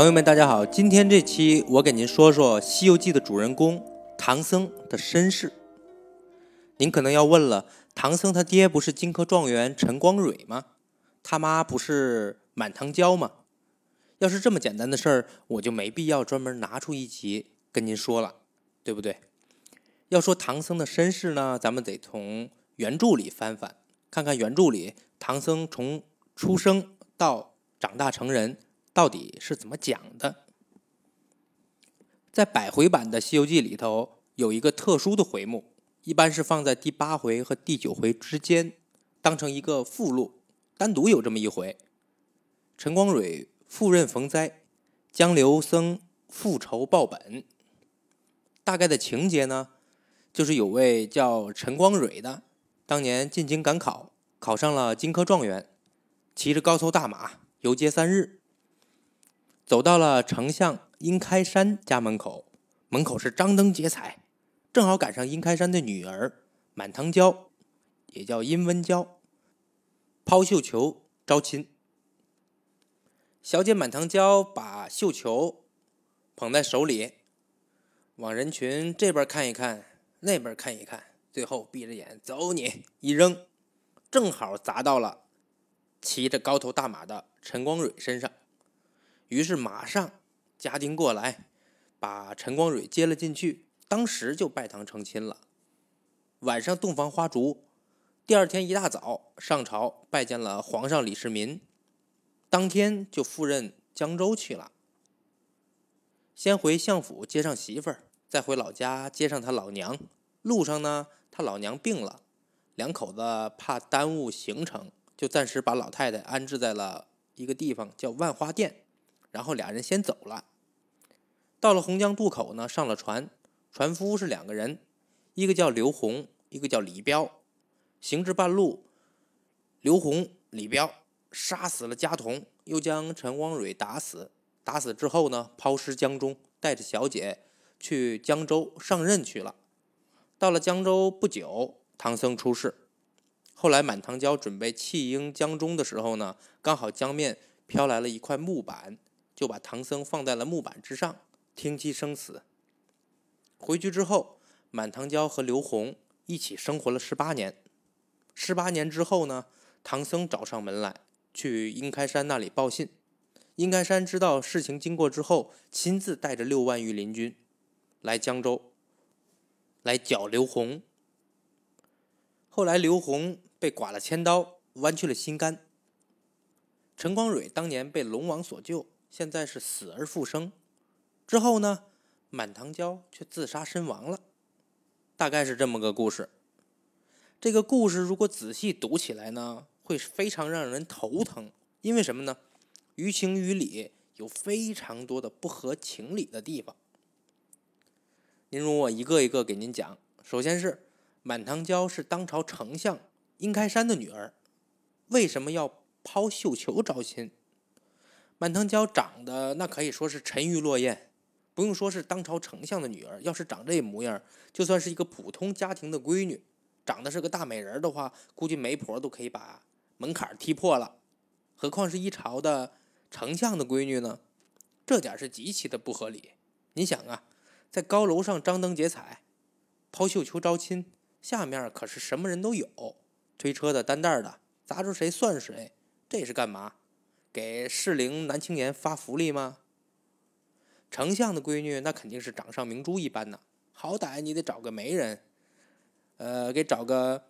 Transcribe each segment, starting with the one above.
朋友们，大家好！今天这期我给您说说《西游记》的主人公唐僧的身世。您可能要问了，唐僧他爹不是金科状元陈光蕊吗？他妈不是满堂娇吗？要是这么简单的事儿，我就没必要专门拿出一集跟您说了，对不对？要说唐僧的身世呢，咱们得从原著里翻翻，看看原著里唐僧从出生到长大成人。到底是怎么讲的？在百回版的《西游记》里头，有一个特殊的回目，一般是放在第八回和第九回之间，当成一个附录，单独有这么一回。陈光蕊赴任逢灾，江流僧复仇报本。大概的情节呢，就是有位叫陈光蕊的，当年进京赶考，考上了金科状元，骑着高头大马游街三日。走到了丞相殷开山家门口，门口是张灯结彩，正好赶上殷开山的女儿满堂娇，也叫殷温娇，抛绣球招亲。小姐满堂娇把绣球捧在手里，往人群这边看一看，那边看一看，最后闭着眼走你一扔，正好砸到了骑着高头大马的陈光蕊身上。于是马上家丁过来，把陈光蕊接了进去，当时就拜堂成亲了。晚上洞房花烛，第二天一大早上朝拜见了皇上李世民，当天就赴任江州去了。先回相府接上媳妇儿，再回老家接上他老娘。路上呢，他老娘病了，两口子怕耽误行程，就暂时把老太太安置在了一个地方，叫万花店。然后俩人先走了，到了洪江渡口呢，上了船，船夫是两个人，一个叫刘洪，一个叫李彪。行至半路，刘洪、李彪杀死了家童，又将陈光蕊打死。打死之后呢，抛尸江中，带着小姐去江州上任去了。到了江州不久，唐僧出世。后来满堂娇准备弃婴江中的时候呢，刚好江面飘来了一块木板。就把唐僧放在了木板之上，听其生死。回去之后，满堂娇和刘洪一起生活了十八年。十八年之后呢，唐僧找上门来，去阴开山那里报信。阴开山知道事情经过之后，亲自带着六万御林军来江州，来剿刘洪。后来刘洪被剐了千刀，剜去了心肝。陈光蕊当年被龙王所救。现在是死而复生，之后呢，满堂娇却自杀身亡了，大概是这么个故事。这个故事如果仔细读起来呢，会非常让人头疼，因为什么呢？于情于理有非常多的不合情理的地方。您容我一个一个给您讲。首先是满堂娇是当朝丞相殷开山的女儿，为什么要抛绣球招亲？满堂娇长得那可以说是沉鱼落雁，不用说是当朝丞相的女儿，要是长这模样，就算是一个普通家庭的闺女，长得是个大美人的话，估计媒婆都可以把门槛踢破了。何况是一朝的丞相的闺女呢？这点是极其的不合理。你想啊，在高楼上张灯结彩，抛绣球招亲，下面可是什么人都有，推车的、担担的，砸着谁算谁，这是干嘛？给适龄男青年发福利吗？丞相的闺女那肯定是掌上明珠一般呐，好歹你得找个媒人，呃，给找个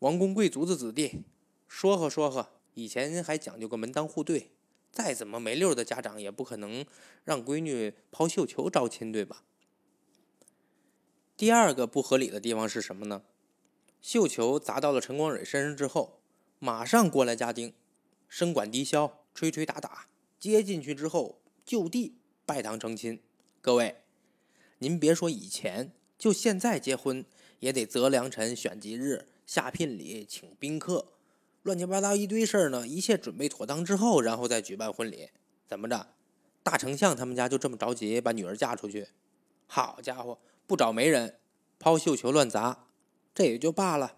王公贵族的子弟，说和说和。以前还讲究个门当户对，再怎么没溜的家长也不可能让闺女抛绣球招亲，对吧？第二个不合理的地方是什么呢？绣球砸到了陈光蕊身上之后，马上过来家丁。声管低箫，吹吹打打，接进去之后就地拜堂成亲。各位，您别说以前，就现在结婚也得择良辰、选吉日、下聘礼、请宾客，乱七八糟一堆事儿呢。一切准备妥当之后，然后再举办婚礼。怎么着？大丞相他们家就这么着急把女儿嫁出去？好家伙，不找媒人，抛绣球乱砸，这也就罢了。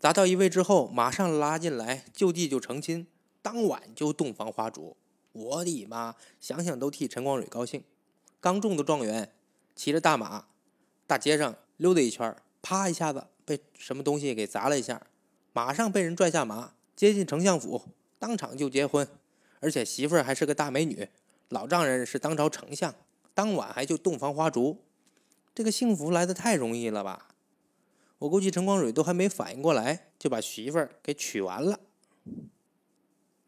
砸到一位之后，马上拉进来，就地就成亲。当晚就洞房花烛，我的妈！想想都替陈光蕊高兴。刚中的状元，骑着大马，大街上溜达一圈，啪一下子被什么东西给砸了一下，马上被人拽下马，接进丞相府，当场就结婚，而且媳妇儿还是个大美女，老丈人是当朝丞相，当晚还就洞房花烛，这个幸福来的太容易了吧？我估计陈光蕊都还没反应过来，就把媳妇儿给娶完了。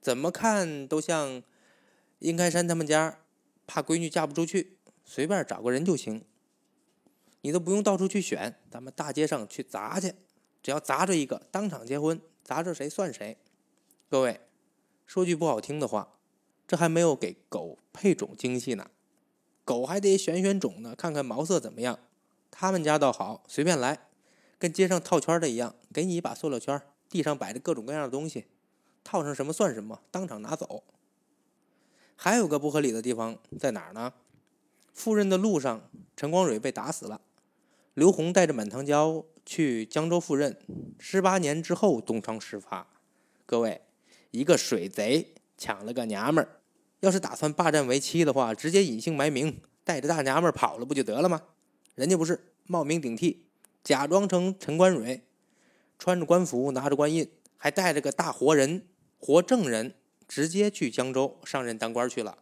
怎么看都像殷开山他们家怕闺女嫁不出去，随便找个人就行。你都不用到处去选，咱们大街上去砸去，只要砸着一个，当场结婚，砸着谁算谁。各位，说句不好听的话，这还没有给狗配种精细呢。狗还得选选种呢，看看毛色怎么样。他们家倒好，随便来，跟街上套圈的一样，给你一把塑料圈，地上摆着各种各样的东西。套上什么算什么，当场拿走。还有个不合理的地方在哪儿呢？赴任的路上，陈光蕊被打死了。刘宏带着满堂娇去江州赴任，十八年之后东窗事发。各位，一个水贼抢了个娘们儿，要是打算霸占为妻的话，直接隐姓埋名，带着大娘们儿跑了不就得了吗？人家不是冒名顶替，假装成陈光蕊，穿着官服，拿着官印，还带着个大活人。活证人直接去江州上任当官去了。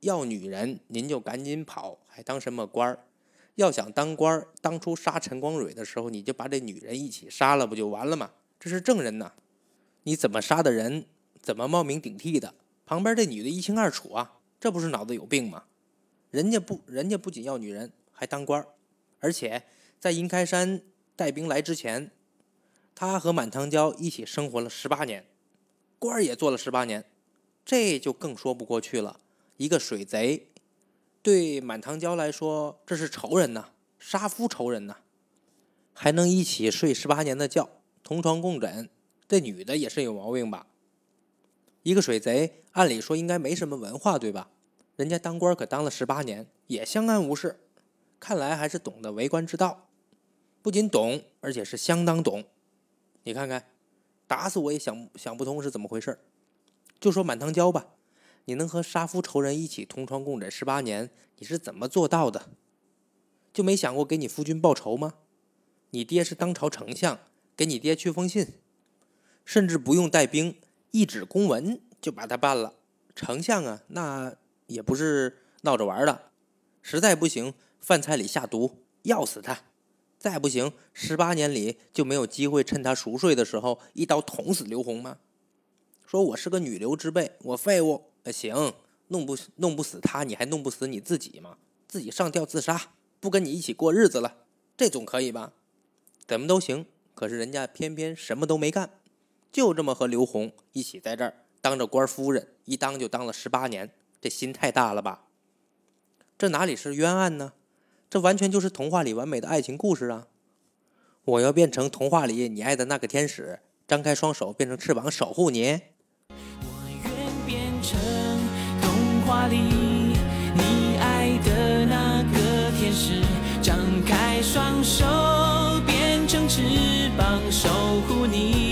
要女人，您就赶紧跑，还当什么官？要想当官，当初杀陈光蕊的时候，你就把这女人一起杀了，不就完了吗？这是证人呐，你怎么杀的人？怎么冒名顶替的？旁边这女的一清二楚啊，这不是脑子有病吗？人家不，人家不仅要女人，还当官，而且在银开山带兵来之前，他和满堂娇一起生活了十八年。官儿也做了十八年，这就更说不过去了。一个水贼，对满堂娇来说，这是仇人呐，杀夫仇人呐，还能一起睡十八年的觉，同床共枕，这女的也是有毛病吧？一个水贼，按理说应该没什么文化，对吧？人家当官可当了十八年，也相安无事，看来还是懂得为官之道，不仅懂，而且是相当懂。你看看。打死我也想想不通是怎么回事就说满堂娇吧，你能和杀夫仇人一起同床共枕十八年，你是怎么做到的？就没想过给你夫君报仇吗？你爹是当朝丞相，给你爹去封信，甚至不用带兵，一纸公文就把他办了。丞相啊，那也不是闹着玩的，实在不行，饭菜里下毒，要死他。再不行，十八年里就没有机会趁他熟睡的时候一刀捅死刘红吗？说我是个女流之辈，我废物。行，弄不弄不死他，你还弄不死你自己吗？自己上吊自杀，不跟你一起过日子了，这总可以吧？怎么都行。可是人家偏偏什么都没干，就这么和刘红一起在这儿当着官夫人，一当就当了十八年，这心太大了吧？这哪里是冤案呢？这完全就是童话里完美的爱情故事啊！我要变成童话里你爱的那个天使，张开双手变成翅膀守护你。我愿变成童话里你爱的那个天使，张开双手变成翅膀守护你。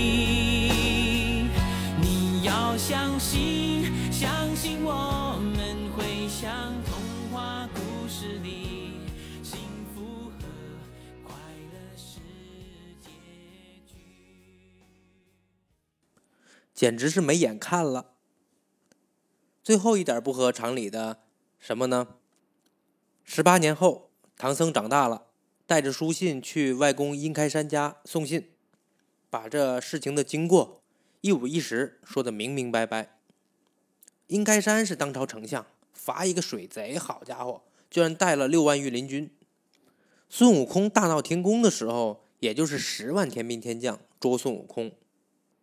简直是没眼看了。最后一点不合常理的什么呢？十八年后，唐僧长大了，带着书信去外公殷开山家送信，把这事情的经过一五一十说的明明白白。殷开山是当朝丞相，罚一个水贼，好家伙，居然带了六万御林军。孙悟空大闹天宫的时候，也就是十万天兵天将捉孙悟空。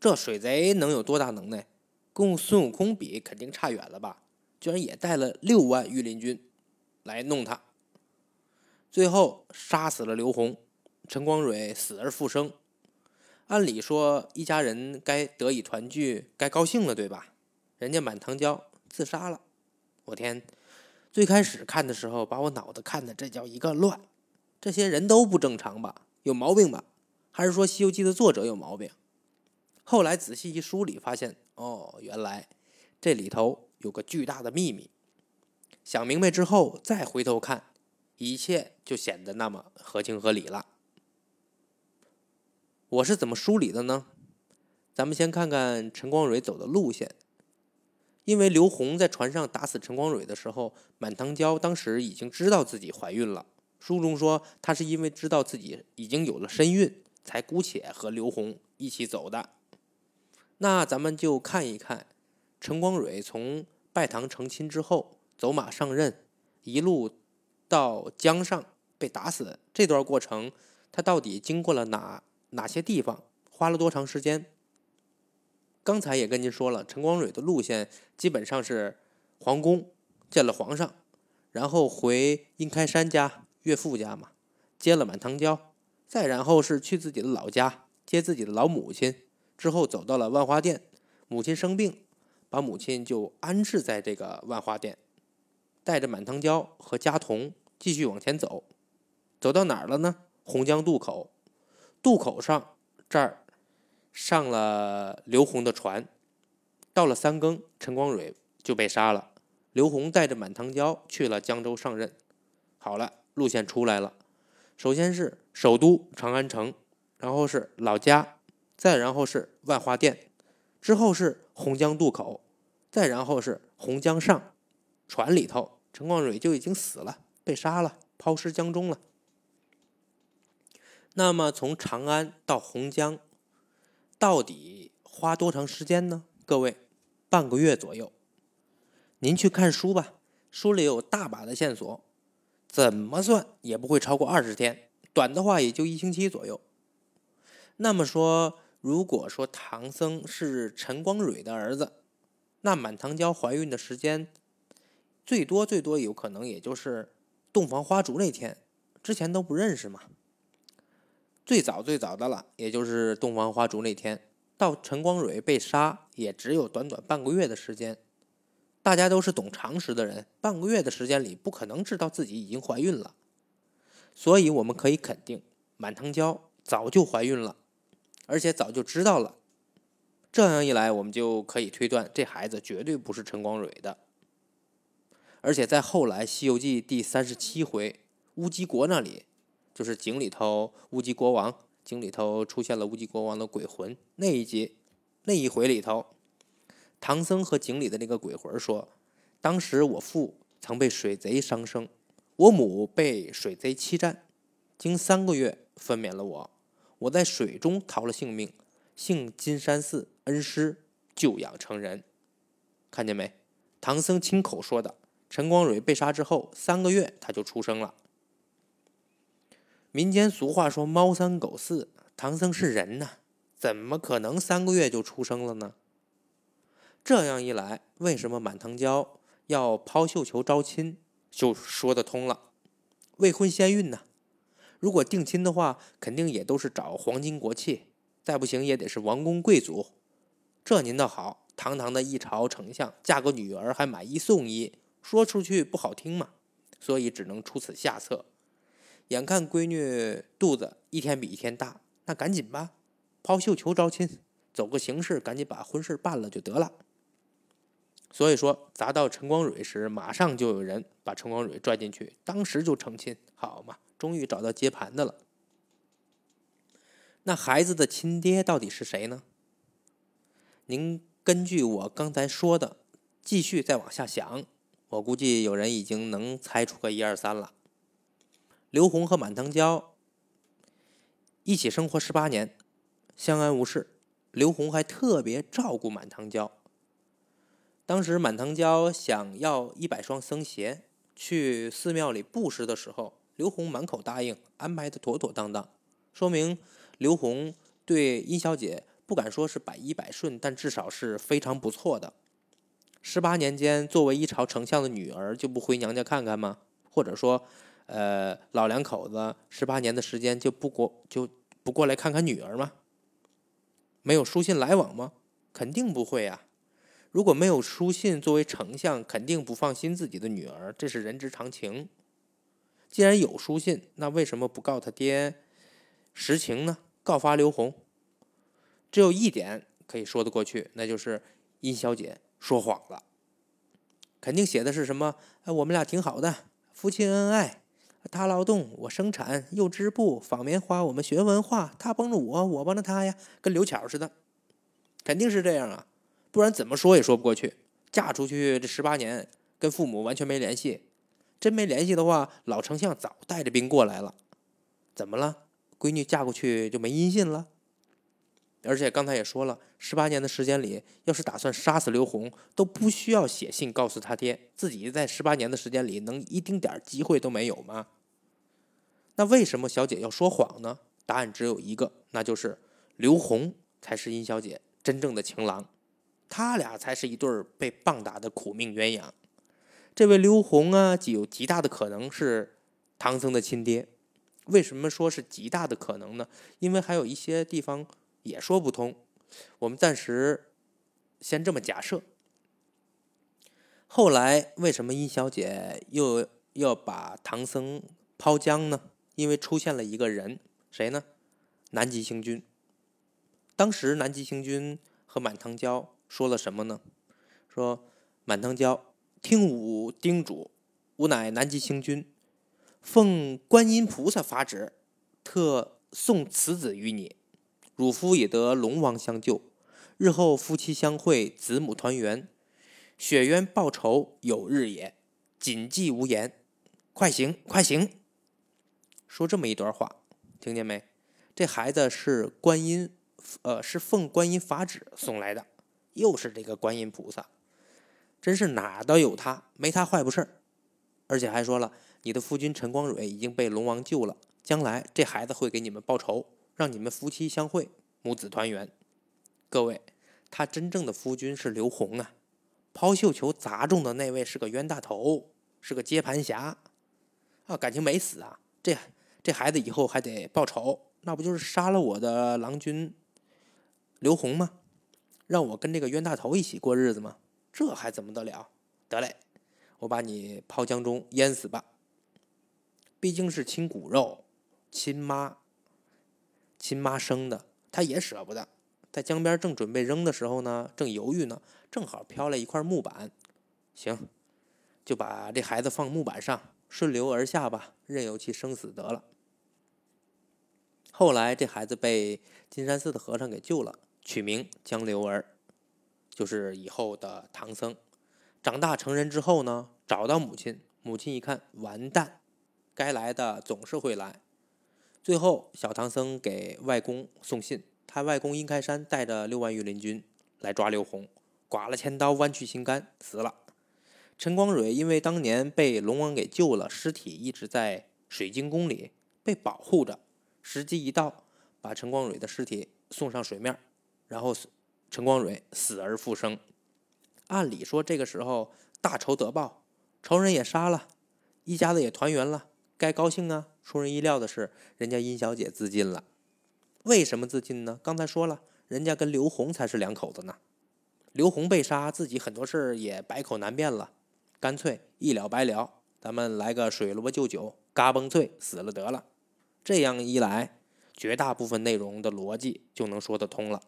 这水贼能有多大能耐？跟孙悟空比，肯定差远了吧？居然也带了六万御林军来弄他，最后杀死了刘洪，陈光蕊死而复生。按理说，一家人该得以团聚，该高兴了，对吧？人家满堂娇自杀了。我天！最开始看的时候，把我脑子看的这叫一个乱。这些人都不正常吧？有毛病吧？还是说《西游记》的作者有毛病？后来仔细一梳理，发现哦，原来这里头有个巨大的秘密。想明白之后再回头看，一切就显得那么合情合理了。我是怎么梳理的呢？咱们先看看陈光蕊走的路线。因为刘红在船上打死陈光蕊的时候，满堂娇当时已经知道自己怀孕了。书中说，她是因为知道自己已经有了身孕，才姑且和刘红一起走的。那咱们就看一看，陈光蕊从拜堂成亲之后，走马上任，一路到江上被打死这段过程，他到底经过了哪哪些地方，花了多长时间？刚才也跟您说了，陈光蕊的路线基本上是皇宫见了皇上，然后回殷开山家岳父家嘛，接了满堂娇，再然后是去自己的老家接自己的老母亲，之后走到了万花店，母亲生病，把母亲就安置在这个万花店，带着满堂娇和家童继续往前走，走到哪儿了呢？洪江渡口，渡口上这儿。上了刘洪的船，到了三更，陈光蕊就被杀了。刘洪带着满堂娇去了江州上任。好了，路线出来了。首先是首都长安城，然后是老家，再然后是万花店，之后是洪江渡口，再然后是洪江上。船里头，陈光蕊就已经死了，被杀了，抛尸江中了。那么从长安到洪江。到底花多长时间呢？各位，半个月左右。您去看书吧，书里有大把的线索，怎么算也不会超过二十天，短的话也就一星期左右。那么说，如果说唐僧是陈光蕊的儿子，那满堂娇怀孕的时间，最多最多有可能也就是洞房花烛那天，之前都不认识嘛。最早最早的了，也就是洞房花烛那天，到陈光蕊被杀，也只有短短半个月的时间。大家都是懂常识的人，半个月的时间里不可能知道自己已经怀孕了，所以我们可以肯定，满堂娇早就怀孕了，而且早就知道了。这样一来，我们就可以推断，这孩子绝对不是陈光蕊的。而且在后来《西游记》第三十七回乌鸡国那里。就是井里头乌鸡国王，井里头出现了乌鸡国王的鬼魂那一集，那一回里头，唐僧和井里的那个鬼魂说：“当时我父曾被水贼伤生，我母被水贼欺占，经三个月分娩了我，我在水中逃了性命，幸金山寺恩师救养成人。看见没？唐僧亲口说的。陈光蕊被杀之后三个月，他就出生了。”民间俗话说“猫三狗四”，唐僧是人呐，怎么可能三个月就出生了呢？这样一来，为什么满堂娇要抛绣球招亲，就说得通了。未婚先孕呢，如果定亲的话，肯定也都是找皇亲国戚，再不行也得是王公贵族。这您倒好，堂堂的一朝丞相，嫁个女儿还买一送一，说出去不好听嘛，所以只能出此下策。眼看闺女肚子一天比一天大，那赶紧吧，抛绣球招亲，走个形式，赶紧把婚事办了就得了。所以说，砸到陈光蕊时，马上就有人把陈光蕊拽进去，当时就成亲，好嘛，终于找到接盘的了。那孩子的亲爹到底是谁呢？您根据我刚才说的，继续再往下想，我估计有人已经能猜出个一二三了。刘洪和满堂娇一起生活十八年，相安无事。刘洪还特别照顾满堂娇。当时满堂娇想要一百双僧鞋去寺庙里布施的时候，刘红满口答应，安排的妥妥当当。说明刘红对殷小姐不敢说是百依百顺，但至少是非常不错的。十八年间，作为一朝丞相的女儿，就不回娘家看看吗？或者说？呃，老两口子十八年的时间就不过就不过来看看女儿吗？没有书信来往吗？肯定不会啊！如果没有书信，作为丞相肯定不放心自己的女儿，这是人之常情。既然有书信，那为什么不告他爹实情呢？告发刘洪，只有一点可以说得过去，那就是殷小姐说谎了。肯定写的是什么？哎，我们俩挺好的，夫妻恩爱。他劳动，我生产；又织布、纺棉花，我们学文化。他帮着我，我帮着他呀，跟刘巧似的，肯定是这样啊！不然怎么说也说不过去。嫁出去这十八年，跟父母完全没联系。真没联系的话，老丞相早带着兵过来了。怎么了？闺女嫁过去就没音信了？而且刚才也说了，十八年的时间里，要是打算杀死刘红，都不需要写信告诉他爹，自己在十八年的时间里能一丁点机会都没有吗？那为什么小姐要说谎呢？答案只有一个，那就是刘红才是殷小姐真正的情郎，他俩才是一对被棒打的苦命鸳鸯。这位刘宏啊，极有极大的可能是唐僧的亲爹。为什么说是极大的可能呢？因为还有一些地方。也说不通，我们暂时先这么假设。后来为什么殷小姐又要把唐僧抛江呢？因为出现了一个人，谁呢？南极星君。当时南极星君和满堂娇说了什么呢？说满堂娇，听吾叮嘱，吾乃南极星君，奉观音菩萨法旨，特送此子于你。汝夫也得龙王相救，日后夫妻相会，子母团圆，雪冤报仇有日也。谨记无言，快行快行。说这么一段话，听见没？这孩子是观音，呃，是奉观音法旨送来的，又是这个观音菩萨，真是哪都有他，没他坏不事。而且还说了，你的夫君陈光蕊已经被龙王救了，将来这孩子会给你们报仇。让你们夫妻相会，母子团圆。各位，他真正的夫君是刘洪啊！抛绣球砸中的那位是个冤大头，是个接盘侠啊！感情没死啊！这这孩子以后还得报仇，那不就是杀了我的郎君刘洪吗？让我跟这个冤大头一起过日子吗？这还怎么得了？得嘞，我把你抛江中淹死吧！毕竟是亲骨肉，亲妈。亲妈生的，他也舍不得。在江边正准备扔的时候呢，正犹豫呢，正好飘来一块木板，行，就把这孩子放木板上，顺流而下吧，任由其生死得了。后来这孩子被金山寺的和尚给救了，取名江流儿，就是以后的唐僧。长大成人之后呢，找到母亲，母亲一看完蛋，该来的总是会来。最后，小唐僧给外公送信，他外公殷开山带着六万御林军来抓刘洪，剐了千刀，剜去心肝，死了。陈光蕊因为当年被龙王给救了，尸体一直在水晶宫里被保护着。时机一到，把陈光蕊的尸体送上水面，然后陈光蕊死而复生。按理说，这个时候大仇得报，仇人也杀了，一家子也团圆了。该高兴啊！出人意料的是，人家殷小姐自尽了。为什么自尽呢？刚才说了，人家跟刘洪才是两口子呢。刘洪被杀，自己很多事也百口难辩了，干脆一了百了，咱们来个水萝卜就酒，嘎嘣脆死了得了。这样一来，绝大部分内容的逻辑就能说得通了。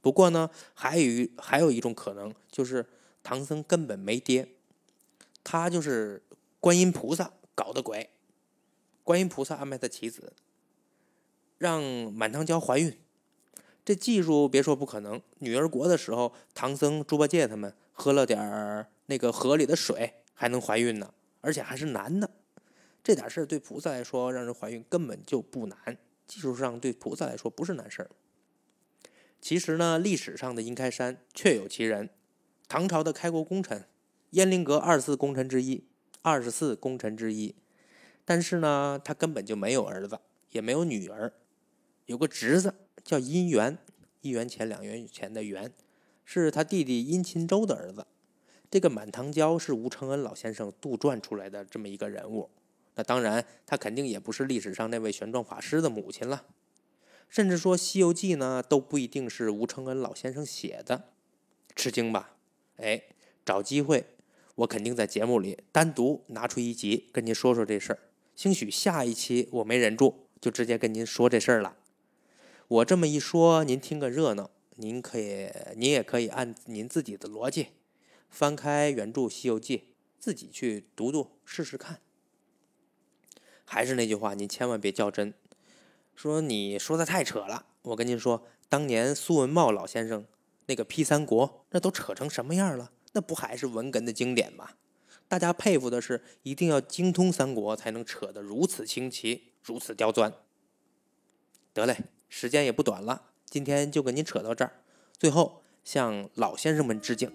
不过呢，还有还有一种可能，就是唐僧根本没爹，他就是观音菩萨搞的鬼。观音菩萨安排的棋子，让满堂娇怀孕。这技术别说不可能。女儿国的时候，唐僧、猪八戒他们喝了点那个河里的水，还能怀孕呢，而且还是男的。这点事对菩萨来说，让人怀孕根本就不难。技术上对菩萨来说不是难事儿。其实呢，历史上的殷开山确有其人，唐朝的开国功臣，燕灵阁二十四功臣之一，二十四功臣之一。但是呢，他根本就没有儿子，也没有女儿，有个侄子叫殷元，一元钱两元钱的元，是他弟弟殷勤周的儿子。这个满堂娇是吴承恩老先生杜撰出来的这么一个人物，那当然他肯定也不是历史上那位玄奘法师的母亲了，甚至说《西游记》呢都不一定是吴承恩老先生写的，吃惊吧？哎，找机会，我肯定在节目里单独拿出一集跟您说说这事儿。兴许下一期我没忍住，就直接跟您说这事儿了。我这么一说，您听个热闹，您可以，您也可以按您自己的逻辑，翻开原著《西游记》，自己去读读试试看。还是那句话，您千万别较真。说你说的太扯了，我跟您说，当年苏文茂老先生那个批三国，那都扯成什么样了？那不还是文哏的经典吗？大家佩服的是，一定要精通三国，才能扯得如此清奇，如此刁钻。得嘞，时间也不短了，今天就跟您扯到这儿。最后向老先生们致敬。